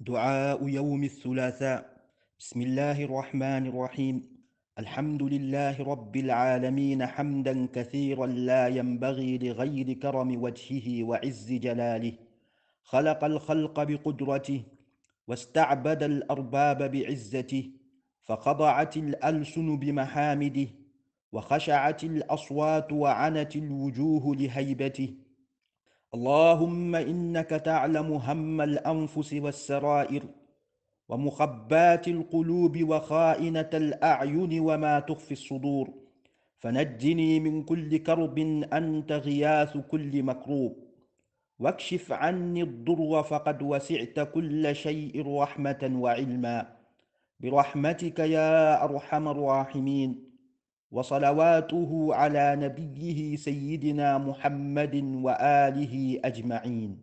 دعاء يوم الثلاثاء. بسم الله الرحمن الرحيم. الحمد لله رب العالمين حمدا كثيرا لا ينبغي لغير كرم وجهه وعز جلاله. خلق الخلق بقدرته واستعبد الأرباب بعزته فخضعت الألسن بمحامده وخشعت الأصوات وعنت الوجوه لهيبته. اللهم إنك تعلم هم الأنفس والسرائر ومخبات القلوب وخائنة الأعين وما تخفي الصدور فنجني من كل كرب أنت غياث كل مكروب. واكشف عني الضر فقد وسعت كل شيء رحمة وعلما. برحمتك يا أرحم الراحمين. وصلواته على نبيه سيدنا محمد وآله أجمعين.